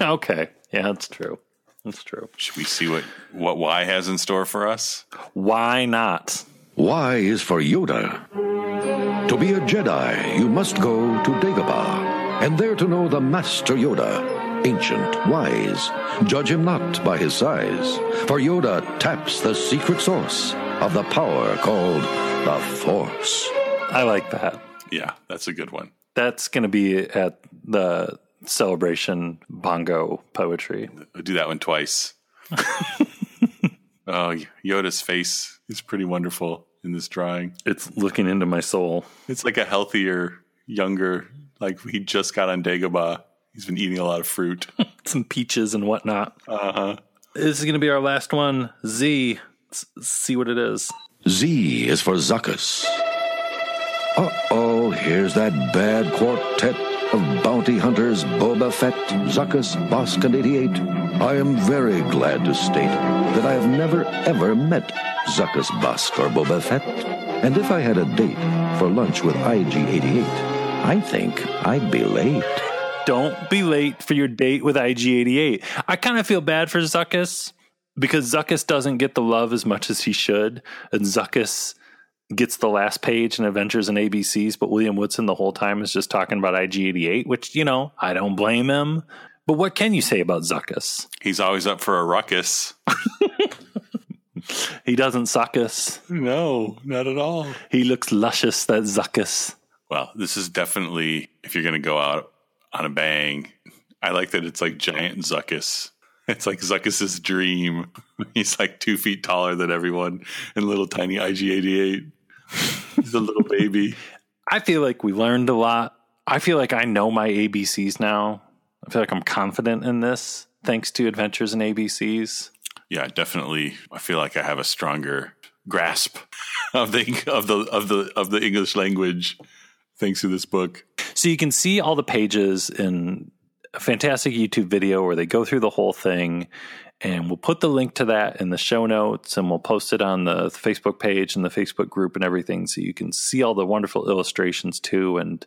[SPEAKER 4] Okay, yeah, that's true. That's true.
[SPEAKER 5] Should we see what what Y has in store for us?
[SPEAKER 4] Why not?
[SPEAKER 11] Y is for Yoda. To be a Jedi, you must go to Dagobah, and there to know the Master Yoda, ancient, wise. Judge him not by his size, for Yoda taps the secret source of the power called the Force.
[SPEAKER 4] I like that.
[SPEAKER 5] Yeah, that's a good one.
[SPEAKER 4] That's going to be at the celebration bongo poetry.
[SPEAKER 5] I'll do that one twice. *laughs* oh, Yoda's face is pretty wonderful in this drawing.
[SPEAKER 4] It's looking into my soul.
[SPEAKER 5] It's like a healthier, younger, like he just got on Dagobah. He's been eating a lot of fruit. *laughs*
[SPEAKER 4] Some peaches and whatnot.
[SPEAKER 5] Uh huh.
[SPEAKER 4] This is going to be our last one. Z. Let's see what it is.
[SPEAKER 11] Z is for Zuckuss. Uh oh, here's that bad quartet of bounty hunters Boba Fett, Zuckuss, Bossk, and 88. I am very glad to state that I have never ever met Zuckuss, Bossk, or Boba Fett. And if I had a date for lunch with IG 88, I think I'd be late.
[SPEAKER 4] Don't be late for your date with IG88. I kind of feel bad for Zuckuss because Zuckuss doesn't get the love as much as he should. And Zuckuss gets the last page in Adventures in ABCs, but William Woodson the whole time is just talking about IG88, which, you know, I don't blame him. But what can you say about Zuckuss?
[SPEAKER 5] He's always up for a ruckus. *laughs*
[SPEAKER 4] He doesn't suck us.
[SPEAKER 5] No, not at all.
[SPEAKER 4] He looks luscious, that Zuckuss.
[SPEAKER 5] Well, this is definitely if you're going to go out on a bang. I like that it's like giant Zuckuss. *laughs* It's like Zuckuss's dream. *laughs* He's like two feet taller than everyone and little tiny IG88. He's a little baby. *laughs*
[SPEAKER 4] I feel like we learned a lot. I feel like I know my ABCs now. I feel like I'm confident in this thanks to Adventures in ABCs.
[SPEAKER 5] Yeah, definitely. I feel like I have a stronger grasp of the of the of the of the English language thanks to this book.
[SPEAKER 4] So you can see all the pages in a fantastic YouTube video where they go through the whole thing. And we'll put the link to that in the show notes and we'll post it on the Facebook page and the Facebook group and everything so you can see all the wonderful illustrations too. And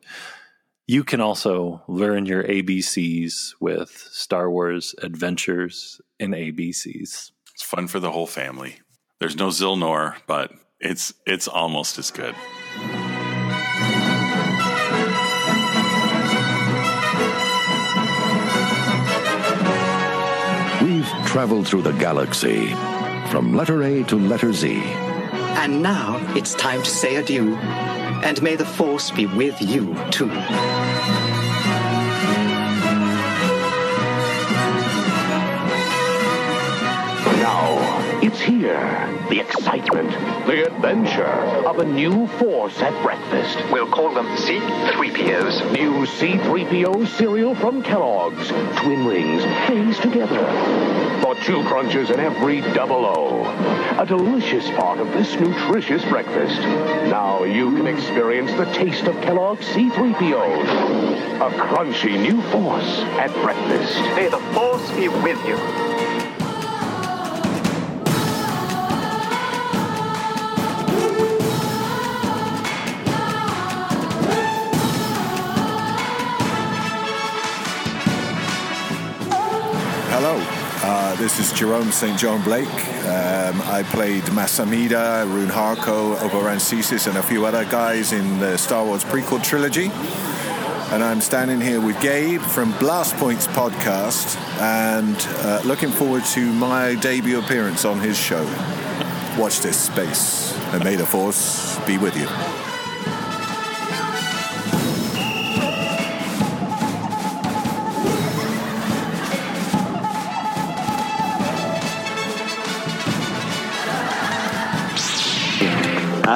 [SPEAKER 4] you can also learn your ABCs with Star Wars Adventures in ABCs.
[SPEAKER 5] It's fun for the whole family. There's no Zilnor, but it's it's almost as good.
[SPEAKER 11] Traveled through the galaxy from letter A to letter Z.
[SPEAKER 8] And now it's time to say adieu. And may the Force be with you, too.
[SPEAKER 14] Now, it's here. The excitement, the adventure of a new force at breakfast.
[SPEAKER 13] We'll call them C-3POs.
[SPEAKER 14] New C-3PO cereal from Kellogg's. Twin rings, phase together. For two crunches in every double O. A delicious part of this nutritious breakfast. Now you can experience the taste of Kellogg's C-3POs. A crunchy new force at breakfast.
[SPEAKER 13] May the Force be with you.
[SPEAKER 15] Uh, this is Jerome St. John Blake. Um, I played Mas Amedda, Rune Haako, Oberon and a few other guys in the Star Wars prequel trilogy. And I'm standing here with Gabe from Blast Points podcast and uh, looking forward to my debut appearance on his show. Watch this space, and may the Force be with you.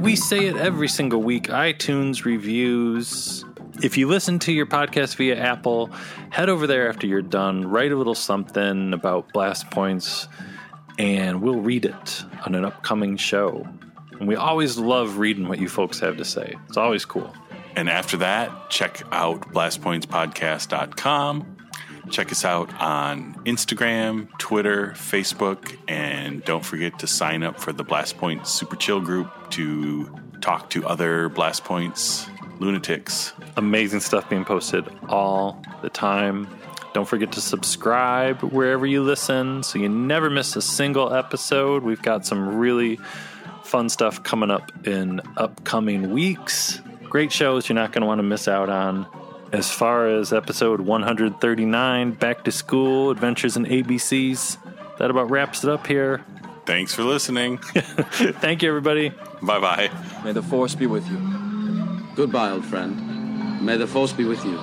[SPEAKER 4] We say it every single week iTunes reviews. If you listen to your podcast via Apple, head over there after you're done, write a little something about blast points, and we'll read it on an upcoming show. And we always love reading what you folks have to say. It's always cool.
[SPEAKER 5] And after that, check out blastpointspodcast.com. Check us out on Instagram, Twitter, Facebook, and don't forget to sign up for the Blast Point Super Chill group to talk to other Blast Points lunatics.
[SPEAKER 4] Amazing stuff being posted all the time. Don't forget to subscribe wherever you listen so you never miss a single episode. We've got some really fun stuff coming up in upcoming weeks. Great shows you're not going to want to miss out on. As far as episode 139, Back to School, Adventures in ABCs, that about wraps it up here.
[SPEAKER 5] Thanks for listening. *laughs*
[SPEAKER 4] Thank you, everybody.
[SPEAKER 5] Bye bye.
[SPEAKER 16] May the Force be with you. Goodbye, old friend. May the Force be with you.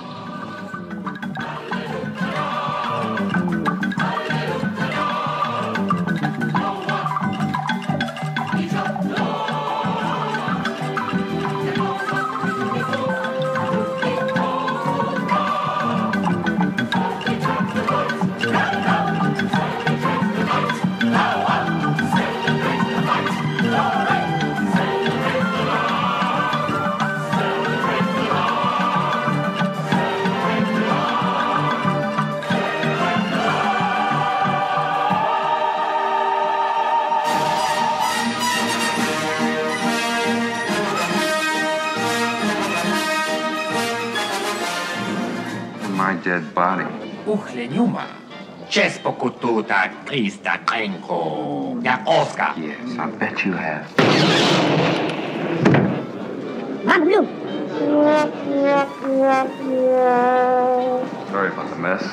[SPEAKER 13] Body.
[SPEAKER 3] Uchle Numa.
[SPEAKER 17] chest pokututa Krista Krenko. Ja, Oscar.
[SPEAKER 13] Yes, I bet you have. Sorry about the mess.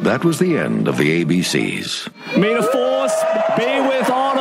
[SPEAKER 11] That was the end of the ABCs.
[SPEAKER 18] May the force be with all.